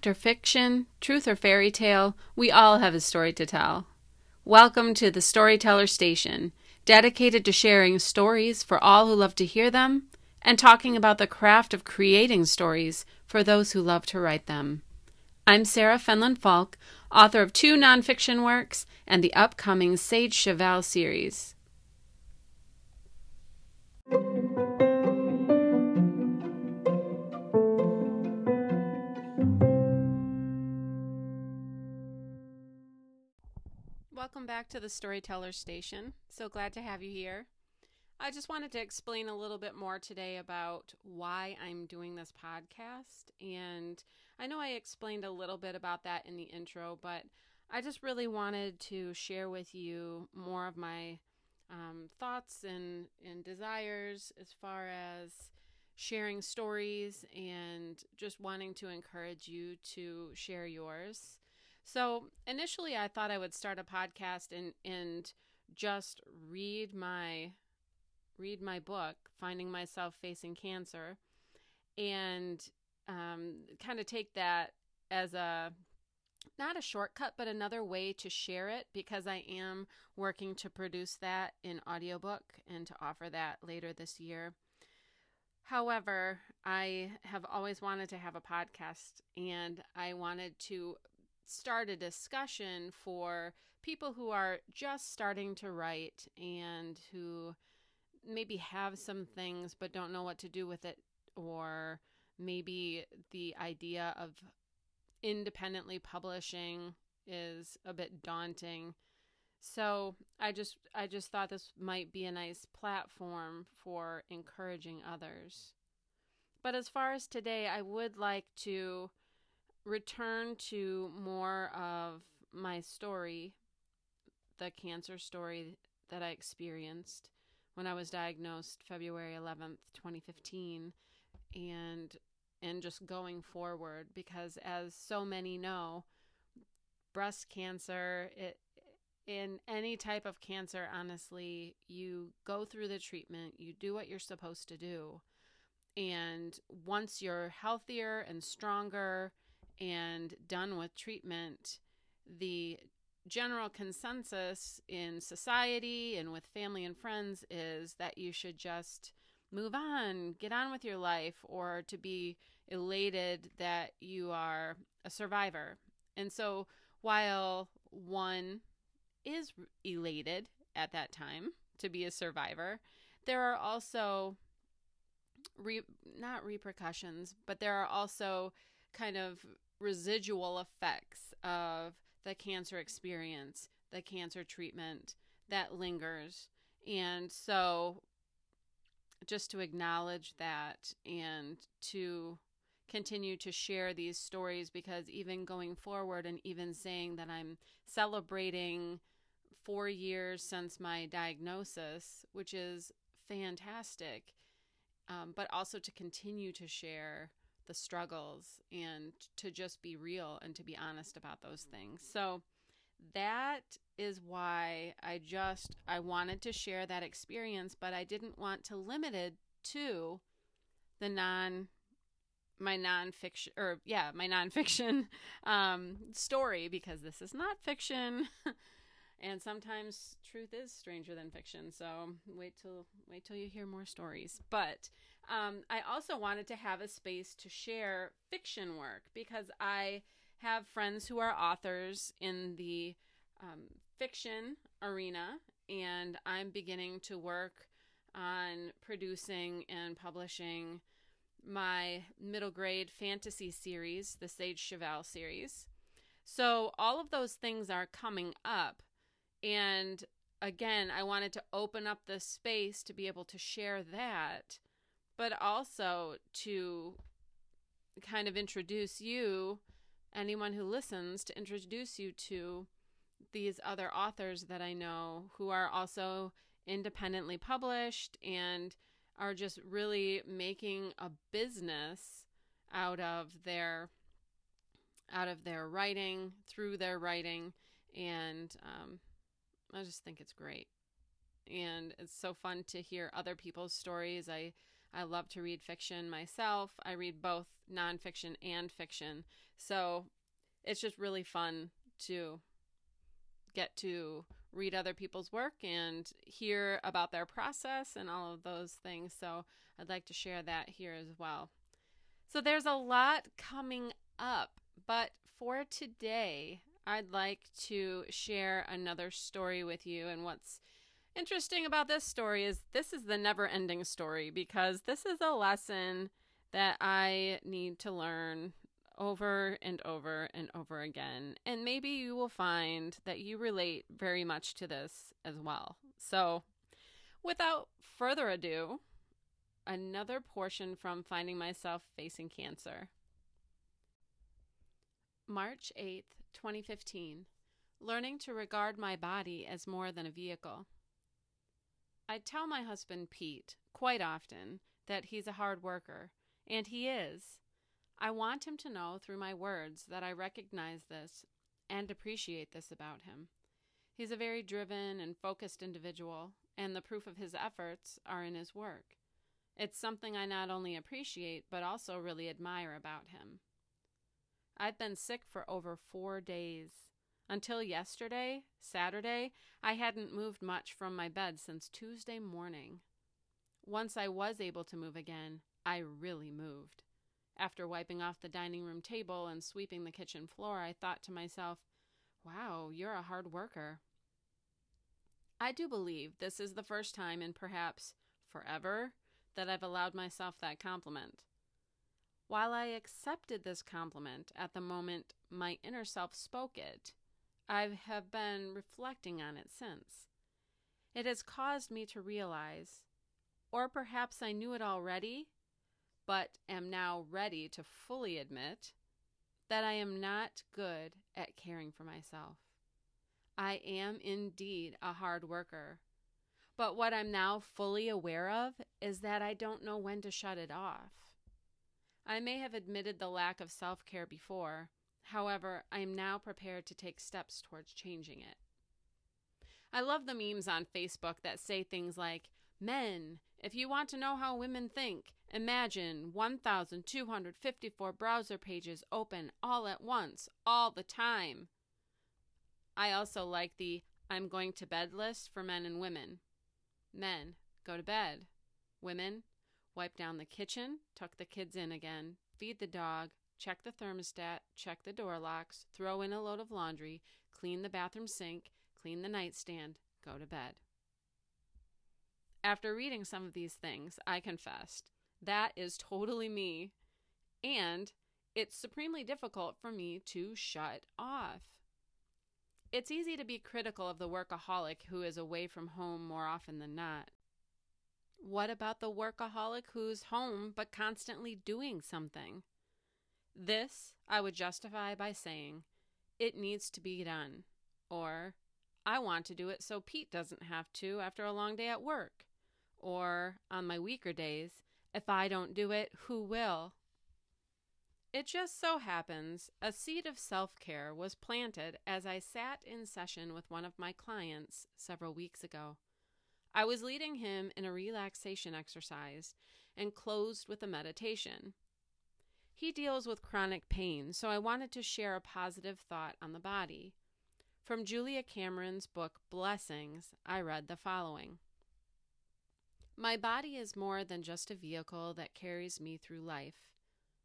Fact or fiction, truth or fairy tale, we all have a story to tell. Welcome to the Storyteller Station, dedicated to sharing stories for all who love to hear them and talking about the craft of creating stories for those who love to write them. I'm Sarah Fenlon Falk, author of two nonfiction works and the upcoming Sage Cheval series. To the Storyteller Station. So glad to have you here. I just wanted to explain a little bit more today about why I'm doing this podcast. And I know I explained a little bit about that in the intro, but I just really wanted to share with you more of my um, thoughts and, and desires as far as sharing stories and just wanting to encourage you to share yours. So initially, I thought I would start a podcast and and just read my read my book, Finding Myself Facing Cancer, and um, kind of take that as a not a shortcut, but another way to share it because I am working to produce that in audiobook and to offer that later this year. However, I have always wanted to have a podcast and I wanted to start a discussion for people who are just starting to write and who maybe have some things but don't know what to do with it or maybe the idea of independently publishing is a bit daunting. So i just i just thought this might be a nice platform for encouraging others. But as far as today i would like to return to more of my story, the cancer story that I experienced when I was diagnosed February 11th, 2015, and and just going forward because as so many know, breast cancer it in any type of cancer, honestly, you go through the treatment, you do what you're supposed to do. And once you're healthier and stronger and done with treatment, the general consensus in society and with family and friends is that you should just move on, get on with your life, or to be elated that you are a survivor. And so, while one is elated at that time to be a survivor, there are also re- not repercussions, but there are also kind of residual effects of the cancer experience, the cancer treatment that lingers. And so, just to acknowledge that and to continue to share these stories because even going forward and even saying that I'm celebrating four years since my diagnosis, which is fantastic, um, but also to continue to share the struggles and to just be real and to be honest about those things. So that is why I just I wanted to share that experience, but I didn't want to limit it to the non my nonfiction or yeah my nonfiction um, story because this is not fiction and sometimes truth is stranger than fiction so wait till wait till you hear more stories but um, I also wanted to have a space to share fiction work because I have friends who are authors in the um, fiction arena, and I'm beginning to work on producing and publishing my middle grade fantasy series, the Sage Cheval series. So, all of those things are coming up. And again, I wanted to open up the space to be able to share that but also to kind of introduce you, anyone who listens, to introduce you to these other authors that I know who are also independently published and are just really making a business out of their out of their writing through their writing. And um, i just think it's great. And it's so fun to hear other people's stories. I I love to read fiction myself. I read both nonfiction and fiction. So it's just really fun to get to read other people's work and hear about their process and all of those things. So I'd like to share that here as well. So there's a lot coming up, but for today, I'd like to share another story with you. And what's interesting about this story is this is the never ending story because this is a lesson that I need to learn over and over and over again. And maybe you will find that you relate very much to this as well. So, without further ado, another portion from Finding Myself Facing Cancer. March 8th, 2015. Learning to regard my body as more than a vehicle. I tell my husband Pete quite often that he's a hard worker, and he is. I want him to know through my words that I recognize this and appreciate this about him. He's a very driven and focused individual, and the proof of his efforts are in his work. It's something I not only appreciate, but also really admire about him. I've been sick for over four days. Until yesterday, Saturday, I hadn't moved much from my bed since Tuesday morning. Once I was able to move again, I really moved. After wiping off the dining room table and sweeping the kitchen floor, I thought to myself, wow, you're a hard worker. I do believe this is the first time in perhaps forever that I've allowed myself that compliment. While I accepted this compliment at the moment my inner self spoke it, I have been reflecting on it since. It has caused me to realize, or perhaps I knew it already, but am now ready to fully admit that I am not good at caring for myself. I am indeed a hard worker. But what I'm now fully aware of is that I don't know when to shut it off. I may have admitted the lack of self care before, however, I am now prepared to take steps towards changing it. I love the memes on Facebook that say things like, Men, if you want to know how women think, imagine 1,254 browser pages open all at once, all the time. I also like the I'm going to bed list for men and women. Men, go to bed. Women, wipe down the kitchen, tuck the kids in again, feed the dog, check the thermostat, check the door locks, throw in a load of laundry, clean the bathroom sink, clean the nightstand, go to bed. After reading some of these things, I confessed that is totally me, and it's supremely difficult for me to shut off. It's easy to be critical of the workaholic who is away from home more often than not. What about the workaholic who's home but constantly doing something? This I would justify by saying, it needs to be done, or I want to do it so Pete doesn't have to after a long day at work. Or, on my weaker days, if I don't do it, who will? It just so happens a seed of self care was planted as I sat in session with one of my clients several weeks ago. I was leading him in a relaxation exercise and closed with a meditation. He deals with chronic pain, so I wanted to share a positive thought on the body. From Julia Cameron's book Blessings, I read the following my body is more than just a vehicle that carries me through life.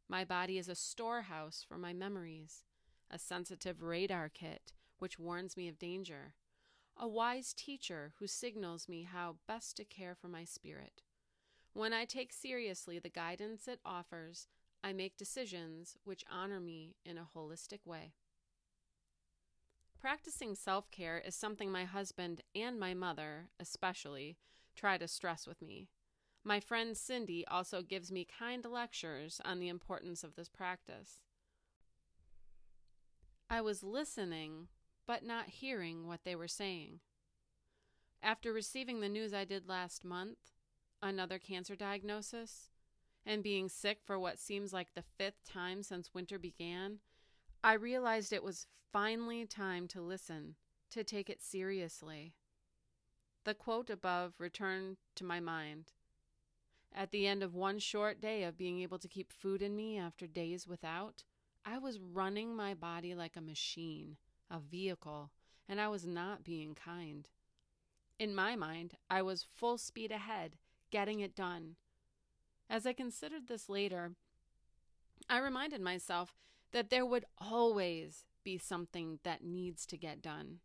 My body is a storehouse for my memories, a sensitive radar kit which warns me of danger, a wise teacher who signals me how best to care for my spirit. When I take seriously the guidance it offers, I make decisions which honor me in a holistic way. Practicing self care is something my husband and my mother, especially, try to stress with me. My friend Cindy also gives me kind lectures on the importance of this practice. I was listening, but not hearing what they were saying. After receiving the news I did last month, another cancer diagnosis, and being sick for what seems like the fifth time since winter began, I realized it was finally time to listen, to take it seriously. The quote above returned to my mind. at the end of one short day of being able to keep food in me after days without, I was running my body like a machine, a vehicle, and I was not being kind. In my mind, I was full speed ahead, getting it done. As I considered this later, I reminded myself that there would always be something that needs to get done.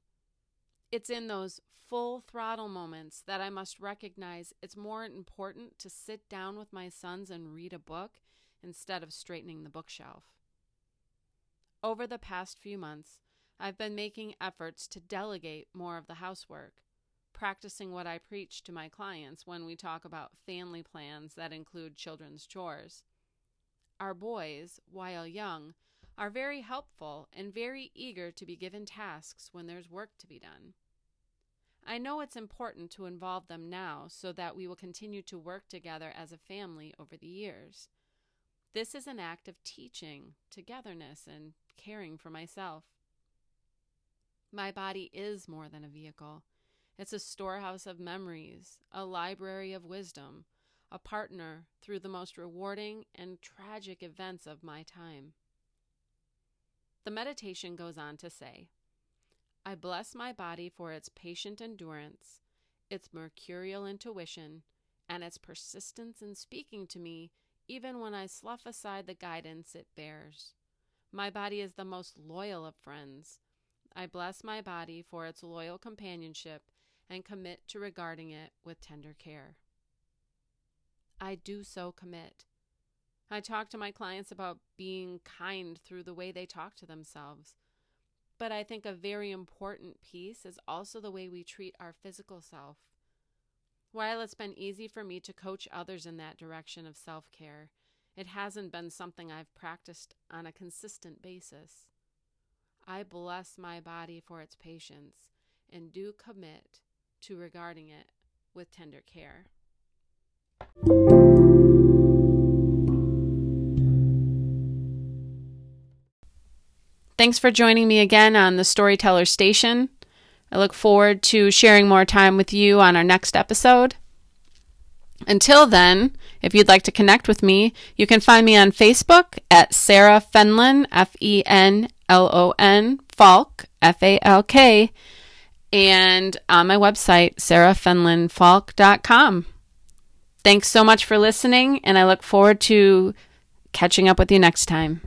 It's in those full throttle moments that I must recognize it's more important to sit down with my sons and read a book instead of straightening the bookshelf. Over the past few months, I've been making efforts to delegate more of the housework, practicing what I preach to my clients when we talk about family plans that include children's chores. Our boys, while young, are very helpful and very eager to be given tasks when there's work to be done. I know it's important to involve them now so that we will continue to work together as a family over the years. This is an act of teaching, togetherness, and caring for myself. My body is more than a vehicle. It's a storehouse of memories, a library of wisdom, a partner through the most rewarding and tragic events of my time. The meditation goes on to say, I bless my body for its patient endurance, its mercurial intuition, and its persistence in speaking to me even when I slough aside the guidance it bears. My body is the most loyal of friends. I bless my body for its loyal companionship and commit to regarding it with tender care. I do so commit. I talk to my clients about being kind through the way they talk to themselves. But I think a very important piece is also the way we treat our physical self. While it's been easy for me to coach others in that direction of self care, it hasn't been something I've practiced on a consistent basis. I bless my body for its patience and do commit to regarding it with tender care. Thanks for joining me again on the Storyteller Station. I look forward to sharing more time with you on our next episode. Until then, if you'd like to connect with me, you can find me on Facebook at Sarah Fenlon, F E N L O N, Falk, F A L K, and on my website, sarahfenlonfalk.com. Thanks so much for listening, and I look forward to catching up with you next time.